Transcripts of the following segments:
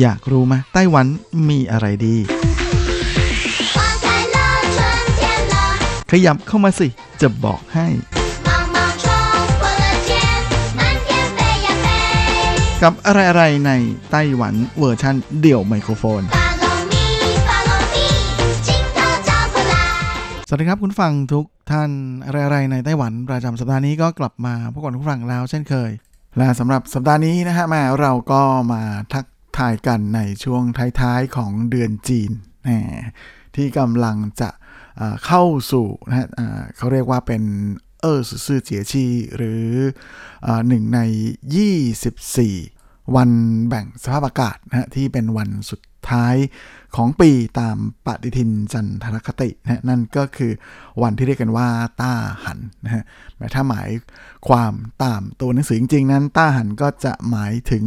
อยากรู้ไหมไต้หวันมีอะไรดี ขยับเข้ามาสิ จะบอกให้ กับอะไรๆในไต้หวันเวอร์ชันเดี่ยวไมโครโฟน สวัสดีครับคุณฟังทุกท่านอะไรๆในไต้หวันประจำสัปดาห์นี้ก็กลับมาพบกับคุณฟังแล้วเช่นเคย และสำหรับสัปดาห์นี้นะฮะมาเราก็มาทัก ทายกันในช่วงท้ายๆของเดือนจีนนะที่กำลังจะเข้าสู่นะฮะเขาเรียกว่าเป็นเออซื่อเจียชีหรือหนึ่งใน 24 วันแบ่งสภาพอากาศนะฮะที่เป็นวันสุดท้าย ของปีตามปฏิทินจันทรคตินะฮะนั่นก็คือวันที่เรียกกันว่าต้าหันนะฮะแต่ถ้าหมายความตามตัวหนังสือจริงๆนั้น ต้าหันก็จะหมายถึง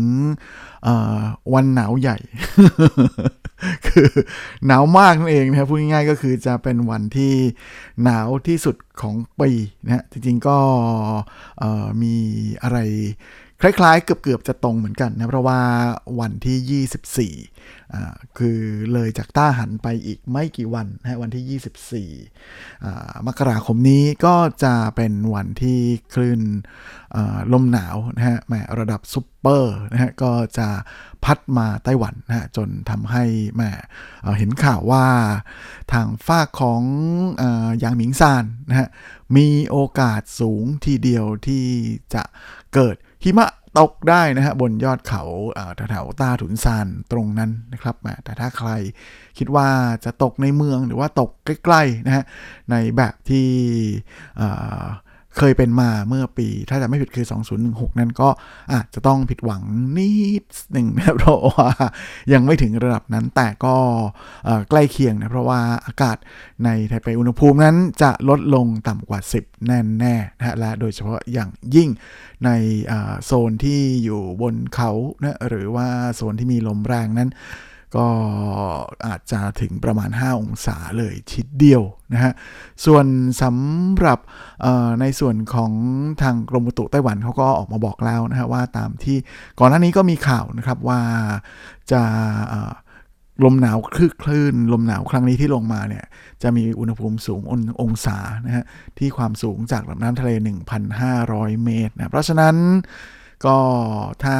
วันหนาวใหญ่ คือหนาวมากนั่นเองนะพูดง่ายๆก็คือจะเป็นวันที่หนาวที่สุดของปีนะฮะจริงๆก็มีอะไร คล้ายๆ เกือบๆจะตรงเหมือนกันนะเพราะว่าวันที่ 24อ่าคือเลยจากต้าหันไปอีกไม่กี่วันนะวันที่ 24อ่ามกราคมนี้ก็จะเป็นวันที่คลื่นอ่าลมหนาวนะฮะแมระดับซุปเปอร์นะฮะก็จะพัดมาไต้หวันนะฮะจนทำให้แมเอ่เห็นข่าวว่าทางฝาของอายางหมิงซานนะฮะมีโอกาสสูงทีเดียวที่จะเกิด หิมะตกได้นะฮะบนยอดเขาแถวๆตาถุนซานตรงนั้นนะครับแต่ถ้าใครคิดว่าจะตกในเมืองหรือว่าตกใกล้ๆนะฮะในแบบที่ เคยเป็นมาเมื่อปี ถ้าจะไม่ผิดคือ 2016 นั้นก็อาจจะต้องผิดหวังนิดหนึ่งนะครับเพราะว่ายังไม่ถึงระดับนั้นแต่ก็ใกล้เคียงนะเพราะว่าอากาศในไทเปอุณหภูมินั้นจะลดลงต่ำกว่า 10 แน่แน่ๆนะฮะและโดยเฉพาะอย่างยิ่งในโซนที่อยู่บนเขานะหรือว่าโซนที่มีลมแรงนั้น ก็อาจจะถึงประมาณ 5 องศาเลยทีเดียวนะฮะ ส่วนสำหรับในส่วนของทางกรมอุตุไต้หวันเขาก็ออกมาบอกแล้วนะฮะว่าตามที่ก่อนหน้านี้ก็มีข่าวนะครับว่าจะลมหนาวคลื่นคลื่น ลมหนาวครั้งนี้ที่ลงมาเนี่ย จะมีอุณหภูมิสูงององศานะฮะที่ความสูงจากระดับน้ำทะเล 1,500 เมตรนะเพราะฉะนั้นก็ถ้า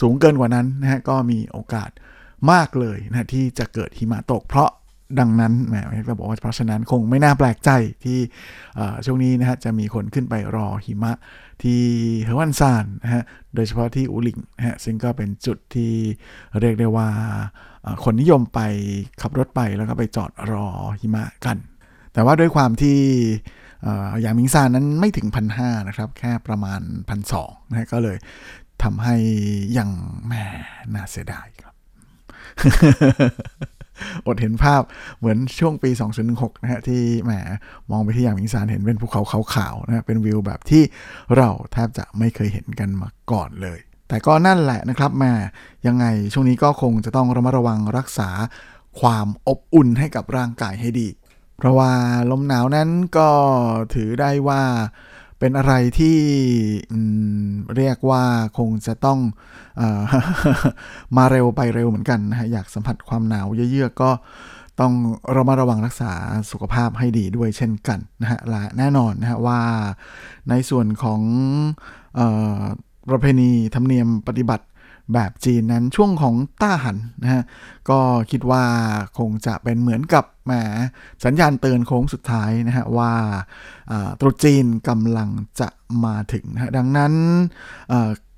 สูงเกินกว่านั้นนะฮะก็มีโอกาส มากเลยนะที่จะเกิดหิมะตก เพราะดังนั้นแหมก็บอกว่าเพราะฉะนั้นคงไม่น่าแปลกใจที่ช่วงนี้นะฮะจะมีคนขึ้นไปรอหิมะที่เฮวันซานนะฮะโดยเฉพาะที่อูหลิงนะฮะซึ่งก็เป็นจุดที่เรียกได้ว่าคนนิยมไปขับรถไปแล้วก็ไปจอดรอหิมะกัน แต่ว่าด้วยความที่อย่างมิงซานนั้นไม่ถึงพันห้านะครับ แค่ประมาณพันสองนะฮะก็เลยทำให้ยังแหม่น่าเสียดายครับ อดเห็นภาพเหมือนช่วงปี 2016 นะฮะ ที่แหมมองไปที่อย่างมิงซานเห็นเป็นภูเขาขาวๆนะฮะเป็นวิวแบบที่เราแทบจะไม่เคยเห็นกันมาก่อนเลย แต่ก็นั่นแหละนะครับแหม่ยังไงช่วงนี้ก็คงจะต้องระมัดระวังรักษาความอบอุ่นให้กับร่างกายให้ดี เพราะว่าลมหนาวนั้นก็ถือได้ว่า เป็นอะไรที่เรียกว่าคงจะต้องอมาเร็วไปเร็วเหมือนกันนะฮะอยากสัมผัสความหนาวเยือกๆก็ต้องระมัดระวังรักษาสุขภาพให้ดีด้วยเช่นกันนะฮะและแน่นอนนะฮะว่าในส่วนของออประเพณีธรรมเนียมปฏิบัติแบบจีนนั้นช่วงของต้าหันนะฮะก็คิดว่าคงจะเป็นเหมือนกับ แหมสัญญาณเตือนโค้งสุดท้ายนะฮะว่าตรุษจีนกำลังจะมาถึงนะฮะดังนั้น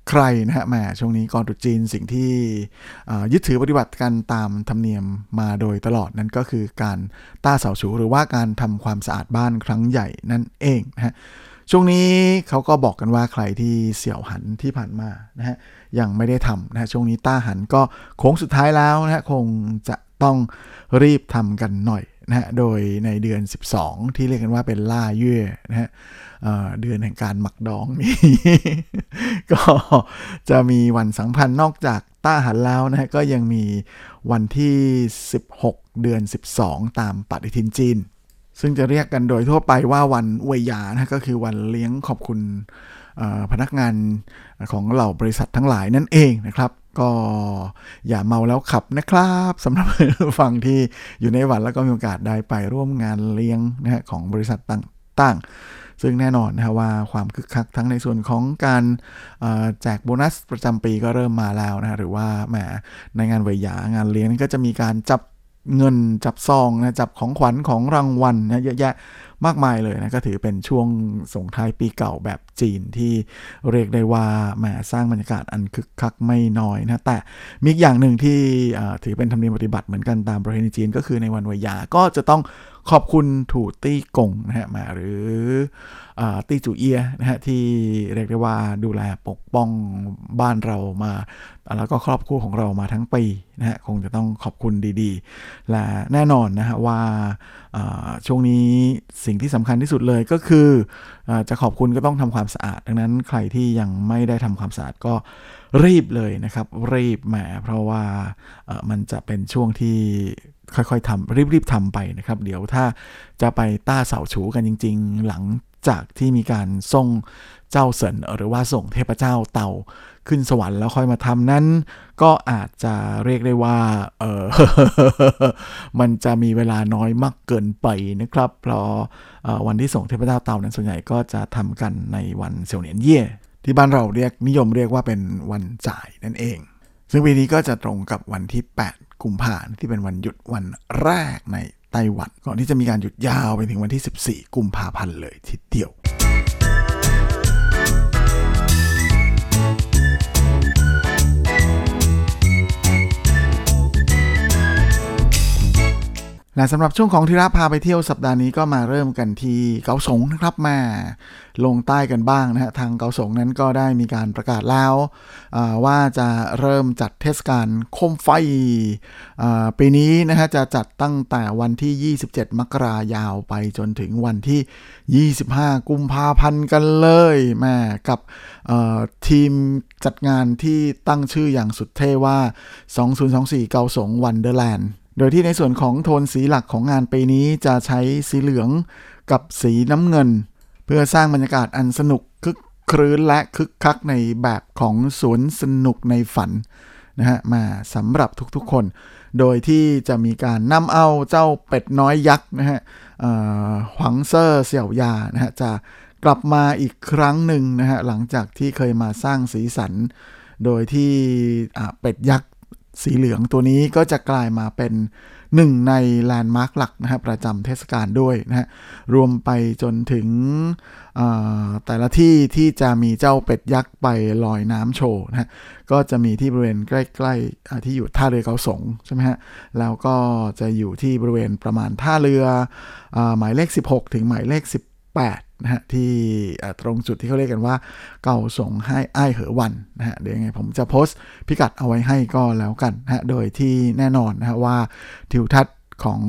ใครนะฮะแหมช่วงนี้ก่อนตรุษจีนสิ่งที่ยึดถือปฏิบัติกันตามธรรมเนียมมาโดยตลอดนั่นก็คือการต้าเสาฉูหรือว่าการทำความสะอาดบ้านครั้งใหญ่นั่นเองนะฮะช่วงนี้เขาก็บอกกันว่าใครที่เสี่ยวหันที่ผ่านมานะฮะยังไม่ได้ทำนะฮะช่วงนี้ต้าหันก็โค้งสุดท้ายแล้วนะฮะคงจะ ต้องรีบทำกันหน่อยนะฮะ โดยในเดือน 12 ที่เรียกกันว่าเป็นล่าเย่นะฮะเเดือนแห่งการหมักดองนี้ ก็จะมีวันสังพันธ์นอกจากต้าหันแล้วนะฮะ ก็ยังมีวันที่ 16 เดือน 12 ตามปฏิทินจีน ซึ่งจะเรียกกันโดยทั่วไปว่าวันอวยยานะก็คือวันเลี้ยงขอบคุณพนักงานของเหล่าบริษัททั้งหลายนั่นเองนะครับ ก็อย่าเมาแล้วขับนะครับสำหรับฟังที่อยู่ในวันแล้วก็มีโอกาสได้ไปร่วมงานเลี้ยงนะฮะของบริษัทต่างๆ ซึ่งแน่นอนนะฮะว่าความคึกคักทั้งในส่วนของการแจกโบนัสประจำปีก็เริ่มมาแล้วนะฮะหรือว่าแหมในงานเวยหยางานเลี้ยงก็จะมีการจับเงินจับซองนะจับของขวัญของรางวัลนะเยอะแยะ มากมายเลยนะก็ถือเป็นช่วงส่งท้ายปีเก่าแบบจีนที่เรียกได้ว่าแหมสร้างบรรยากาศอันคึกคักไม่น้อยนะแต่มีอีกอย่างหนึ่งที่ถือเป็นธรรมเนียมปฏิบัติเหมือนกันตามประเพณีจีนก็คือในวันวิยาก็จะต้อง ขอบคุณถูตี้กงนะฮะมาหรืออตี้จูเอียนะฮะที่เรียกได้ว่าดูแลปกป้องบ้านเรามา แล้วก็ครอบครัวของเรามาทั้งปีนะฮะคงจะต้องขอบคุณดีๆ และแน่นอนนะฮะว่าช่วงนี้สิ่งที่สำคัญที่สุดเลยก็คืออจะขอบคุณก็ต้องทำความสะอาด ดังนั้นใครที่ยังไม่ได้ทำความสะอาดก็ รีบเลยนะครับ รีบแหมเพราะว่าเออมันจะเป็นช่วงที่ค่อยๆทำรีบๆทำไปนะครับ เดี๋ยวถ้าจะไปต้าเสาฉูกันจริง ๆ หลังจากที่มีการส่งเจ้าเสินหรือว่าส่งเทพเจ้าเต่าขึ้นสวรรค์แล้วค่อยมาทำนั้น ก็อาจจะเรียกได้ว่าเออมันจะมีเวลาน้อยมากเกินไปนะครับ เพราะวันที่ส่งเทพเจ้าเต่านั้นส่วนใหญ่ก็จะทำกันในวันเสี่ยวเหนียนเย่ ที่บ้านเราเรียกนิยมเรียกว่าเป็นวันจ่ายนั่นเอง ซึ่งปีนี้ก็จะตรงกับวันที่ 8 กุมภาพันธ์ที่เป็นวันหยุดวันแรกในไต้หวัน ก่อนที่จะมีการหยุดยาวไปถึงวันที่ 14 กุมภาพันธ์เลยทีเดียว และสำหรับช่วงของทีระพาไปเที่ยวสัปดาห์นี้ก็มาเริ่มกันที่เกาสงนะครับมาลงใต้กันบ้างนะฮะทางเกาสงนั้นก็ได้มีการประกาศแล้วว่าจะเริ่มจัดเทศกาลโคมไฟปีนี้นะฮะจะจัดตั้งแต่วันที่ 27 มกรายาวไปจนถึงวันที่ 25 กุมภาพันธ์กันเลยแม่กับทีมจัดงานที่ตั้งชื่ออย่างสุดเท่ว่า 2024 เกาสง Wonderland โดยที่ในส่วนของโทนสีหลักของงานปีนี้จะใช้สีเหลืองกับสีน้ำเงิน เพื่อสร้างบรรยากาศอันสนุกคึกครื้นและคึกคักในแบบของสวนสนุกในฝันนะฮะมาสำหรับทุกๆคน โดยที่จะมีการนำเอาเจ้าเป็ดน้อยยักษ์นะฮะ黃色小鴨 นะฮะจะกลับมาอีกครั้งหนึ่งนะฮะหลังจากที่เคยมาสร้างสีสัน โดยที่เป็ดยักษ์ สีเหลืองตัวนี้ก็จะกลายมาเป็นหนึ่งในแลนด์มาร์คหลักนะฮะประจำเทศกาลด้วยนะฮะรวมไปจนถึงแต่ละที่ที่จะมีเจ้าเป็ดยักษ์ไปลอยน้ำโชว์นะฮะก็จะมีที่บริเวณใกล้ๆที่อยู่ท่าเรือเกาสงใช่ไหมฮะแล้วก็จะอยู่ที่บริเวณประมาณท่าเรืออหมายเลข 16 ถึงหมายเลข 8นะฮะที่ตรงจุดที่เขาเรียกกันว่าเก่าส่งให้อ้ายเหอวันนะฮะเดี๋ยวยังไงผมจะโพสต์พิกัดเอาไว้ให้ก็แล้วกันนะฮะโดยที่แน่นอนนะฮะว่าทิวทัศน์ของ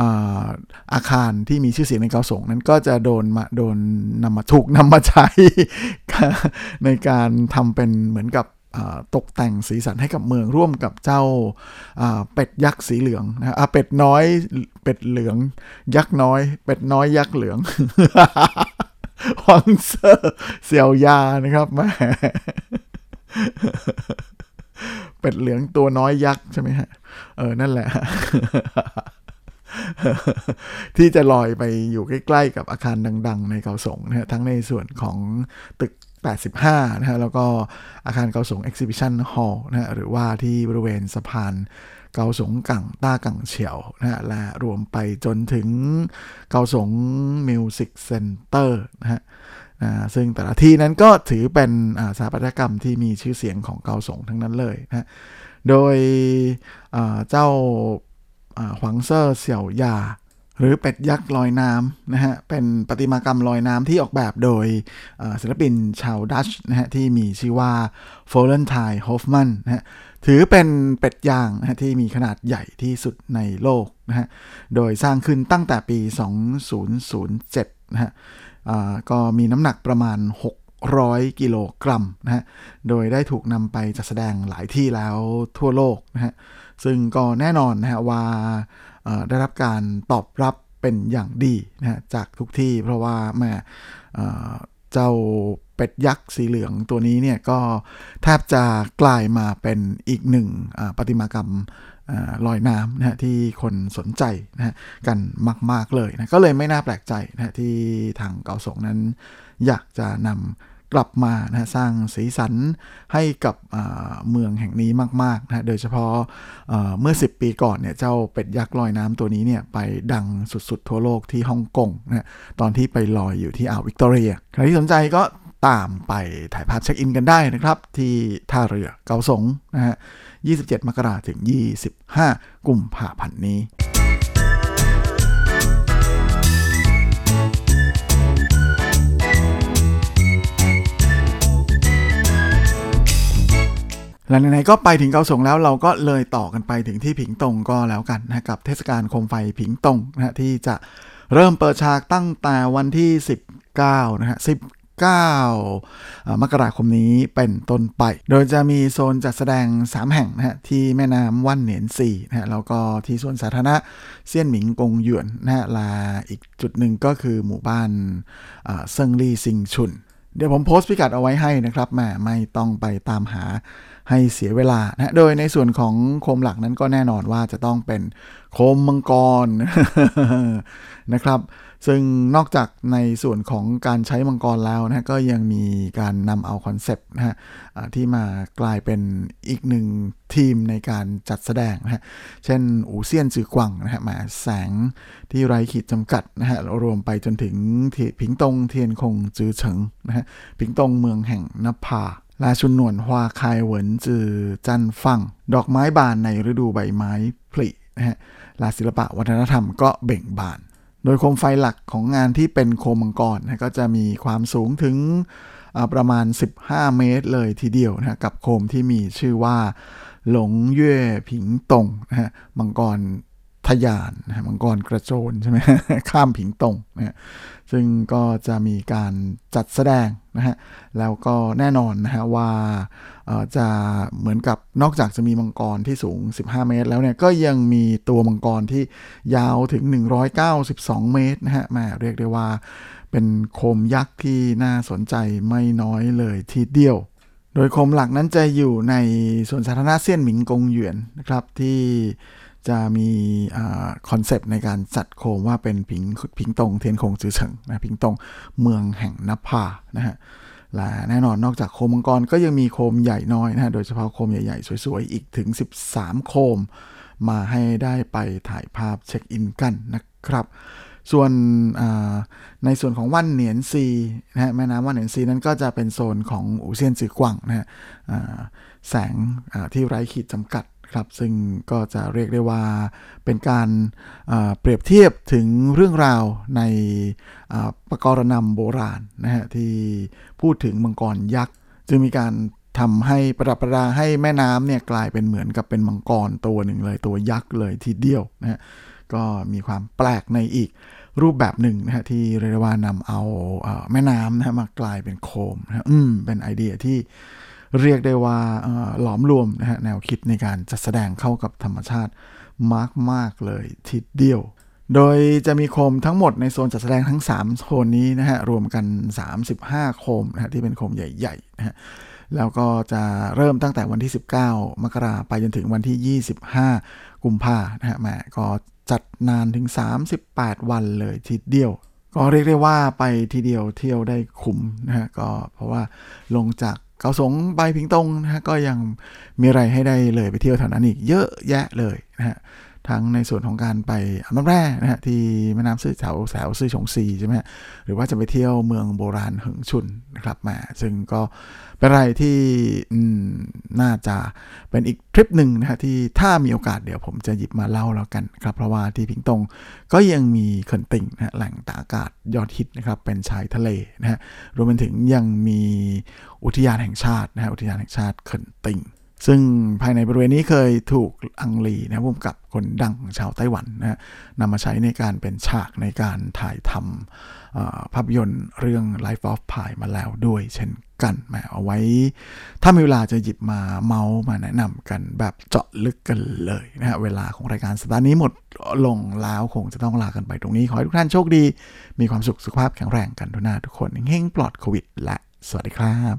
อาอาคารที่มีชื่อเสียงในเกาสงนั้นก็จะโดนมาโดนนำมาถูกนำมาใช้ ในการทำเป็นเหมือนกับ ตกแต่งสีสันให้กับเมืองร่วมกับเจ้าเป็ดยักษ์สีเหลืองนะเป็ดน้อยเป็ดเหลือง ยักษ์น้อย เป็ดน้อยยักษ์เหลืองหวังเซอร์เสี่ยวยานะครับแม่เป็ดเหลืองตัวน้อยยักษ์ใช่ไหมฮะเออนั่นแหละ ที่จะลอยไปอยู่ใกล้ ๆ กับอาคารดัง ๆ ในเกาสงนะฮะทั้งในส่วนของตึก 85นะฮะแล้วก็อาคารเกาสง Exhibition Hall นะฮะหรือว่าที่บริเวณสะพานเกาสงกังต้ากังเฉียวนะฮะและรวมไปจนถึงเกาสง Music Center นะฮะอ่าซึ่งแต่ละที่นั้นก็ถือเป็นอ่าสถาปัตยกรรมที่มีชื่อเสียงของเกาสงทั้งนั้นเลยนะโดยเจ้าอ่าหวังเซอร์เสี่ยวยา หรือเป็ดยักษ์ลอยน้ำนะฮะ เป็นประติมากรรมลอยน้ำที่ออกแบบโดยศิลปินชาวดัชนะฮะที่มีชื่อว่าโฟลเลนไทฮอฟมันนะฮะ ถือเป็นเป็ดย่างนะฮะที่มีขนาดใหญ่ที่สุดในโลกนะฮะ โดยสร้างขึ้นตั้งแต่ปี 2007 นะฮะก็มีน้ำหนักประมาณ 600 กิโลกรัมนะฮะ โดยได้ถูกนำไปจัดแสดงหลายที่แล้วทั่วโลกนะฮะ ซึ่งก็แน่นอนนะฮะว่า ได้รับการตอบรับเป็นอย่างดีนะจากทุกที่เพราะว่าแม่เจ้าเป็ดยักษ์สีเหลืองตัวนี้เนี่ยก็แทบจะกลายมาเป็นอีกหนึ่งประติมากรรมอลอยน้ำนะฮะที่คนสนใจนะฮะกันมาก ๆ เลยนะก็เลยไม่น่าแปลกใจนะฮะที่ทางเกาสงนั้นอยากจะนำ กลับมานะสร้างสีสันให้กับเมืองแห่งนี้มากๆนะฮะโดยเฉพาะเมื่อ 10 ปีก่อนเนี่ยเจ้าเป็ดยักษ์ลอยน้ำตัวนี้เนี่ยไปดังสุดๆ ทั่วโลกที่ฮ่องกงนะฮะตอนที่ไปลอยอยู่ที่อ่าววิกตอเรีย ใครที่สนใจก็ตามไปถ่ายภาพเช็คอินกันได้นะครับ ที่ท่าเรือเกาสงนะฮะ 27 มกราถึง 25 กุมภาพันธ์นี้ และไหนๆก็ไปถึงเกาสงแล้วเราก็เลยต่อกันไปถึงที่ผิงตงก็แล้วกันนะกับเทศกาลโคมไฟผิงตงนะที่จะเริ่มเปิดฉากตั้งแต่วันที่ 19นะฮะ19อ่ามกราคมนี้เป็นต้นไป โดยจะมีโซนจัดแสดง 3 แห่งนะฮะที่แม่น้ำว่านเหนียนซีนะฮะแล้วก็ที่สวนสาธารณะเซียนหมิงกงหยวนนะฮะลาอีกจุดหนึ่งก็คือหมู่บ้านเซิงลี่ซิงชุน เดี๋ยวผมโพสต์พิกัดเอาไว้ให้นะครับแม่ไม่ต้องไปตามหาให้เสียเวลานะโดยในส่วนของโคมหลักนั้นก็แน่นอนว่าจะต้องเป็นโคมมังกรนะครับ ซึ่งนอกจากในส่วนของการใช้มังกรแล้วนะก็ยังมีการนำเอา concept นะฮะที่มากลายเป็นอีกหนึ่งธีมในการจัดแสดงนะฮะ เช่น 無限之光 นะฮะมาแสงที่ไร้ขีดจำกัดนะฮะ รวมไปจนถึง屏東天空之城 นะฮะ ผิงตงเมืองแห่งนภาลาชุนหนวนฮวาคายเหวินจือจันฟัง ดอกไม้บานในฤดูใบไม้ผลินะฮะลาศิลปะวัฒนธรรมก็เบ่งบาน ดยโคมไฟหลักของงานที่เป็นโคมมังกรนะก็จะมีความสูงถึงประมาณ 15 เมตรเลยทีเดียวนะฮะกับโคมที่มีชื่อว่าหลงเย่ผิงตงนะฮะมังกร ทยานนะมังกรกระโจนใช่ไหมข้ามผิงตงนะซึ่งก็จะมีการจัดแสดงนะฮะแล้วก็แน่นอนนะฮะว่าจะเหมือนกับนอกจากจะมีมังกรที่สูง 15 เมตร แล้วเนี่ยก็ยังมีตัวมังกรที่ยาวถึง 192 เมตรนะฮะแมาเรียกได้ว่าเป็นโคมยักษ์ที่น่าสนใจไม่น้อยเลยทีเดียวโดยโคมหลักนั้นจะอยู่ในส่วนสาธารณะเซียนหมิงกงหยวนนะครับที่ จะมีconcept ในการจัดโคมว่าเป็นผิง 屏東天空之城 นะผิงตงเมืองแห่งนภานะฮะและแน่นอนนอกจากโคมมังกรก็ยังมีโคมใหญ่น้อยนะฮะโดยเฉพาะโคมใหญ่ๆ สวยๆ อีกถึง 13 โคม มาให้ได้ไปถ่ายภาพเช็คอินกันนะครับ ส่วนในส่วนของว่านเหนียนซีนะฮะแม่น้ำว่านเหนียนซีนั้นก็จะเป็นโซนของ無限之光 นะฮะแสงที่ไร้ขีดจำกัด ครับซึ่งก็จะเรียกได้ว่าเป็นการเปรียบเทียบถึงเรื่องราวในอ่าปกรณำโบราณนะฮะที่พูดถึงมังกรยักษ์จึงมีการทำให้ประดับประดาให้แม่น้ำเนี่ยกลายเป็นเหมือนกับเป็นมังกรตัวหนึ่งเลยตัวยักษ์เลยทีเดียวนะฮะก็มีความแปลกในอีกรูปแบบหนึ่งนะฮะที่เรียกว่านำเอาแม่น้ำนะฮะมากลายเป็นโคมนะฮะอืมเป็นไอเดียที่ เรียกได้ว่าหลอมรวมนะฮะแนวคิดในการจัดแสดงเข้ากับธรรมชาติมากมากๆเลยทีเดียว โดยจะมีโคมทั้งหมดในโซนจัดแสดงทั้ง 3 โซนนี้นะฮะรวมกัน 35 โคมนะฮะที่เป็นโคมใหญ่ๆนะฮะแล้วก็จะเริ่มตั้งแต่วันที่ 19 มกราไปจนถึงวันที่ 25 กุมภานะฮะแหมก็จัดนานถึง 38 วันเลยทีเดียว ก็เรียกได้ว่าไปทีเดียวเที่ยวได้คุ้มนะฮะก็เพราะว่าลงจาก เกาสงไปพิงตงนะฮะก็ยังมีอะไรให้ได้เลยไปเที่ยวแถวนั้นอีกเยอะแยะเลยนะฮะ ทั้งในส่วนของการไปอาบน้ำแร่นะฮะที่แม่น้ำซื่อแถวแถวซื่อฉงซีใช่ไหมหรือว่าจะไปเที่ยวเมืองโบราณหิงชุนนะครับมา ซึ่งก็เป็นอะไรที่น่าจะเป็นอีกทริปหนึ่งนะฮะที่ถ้ามีโอกาสเดี๋ยวผมจะหยิบมาเล่าแล้วกันครับ เพราะว่าที่พิงตงก็ยังมีเขินติ่งนะฮะแหล่งตากอากาศยอดฮิตนะครับเป็นชายทะเลนะฮะรวมไปถึงยังมีอุทยานแห่งชาตินะฮะอุทยานแห่งชาติเขินติ่ง ซึ่งภายในบริเวณนี้เคยถูกอังลีนะร่วมกับคนดังชาวไต้หวันนะนำมาใช้ในการเป็นฉากในการถ่ายทำภาพยนตร์เรื่อง Life of Pi มาแล้วด้วยเช่นกันแหมเอาไว้ ถ้ามีเวลาจะหยิบมาเมาส์มาแนะนำกันแบบเจาะลึกกันเลยนะฮะเวลาของรายการสัปดาห์นี้หมดลงแล้วคงจะต้องลากันไปตรงนี้ ขอให้ทุกท่านโชคดี มีความสุขสุขภาพแข็งแรงกันทุกหน้าทุกคนเฮงปลอดโควิด และสวัสดีครับ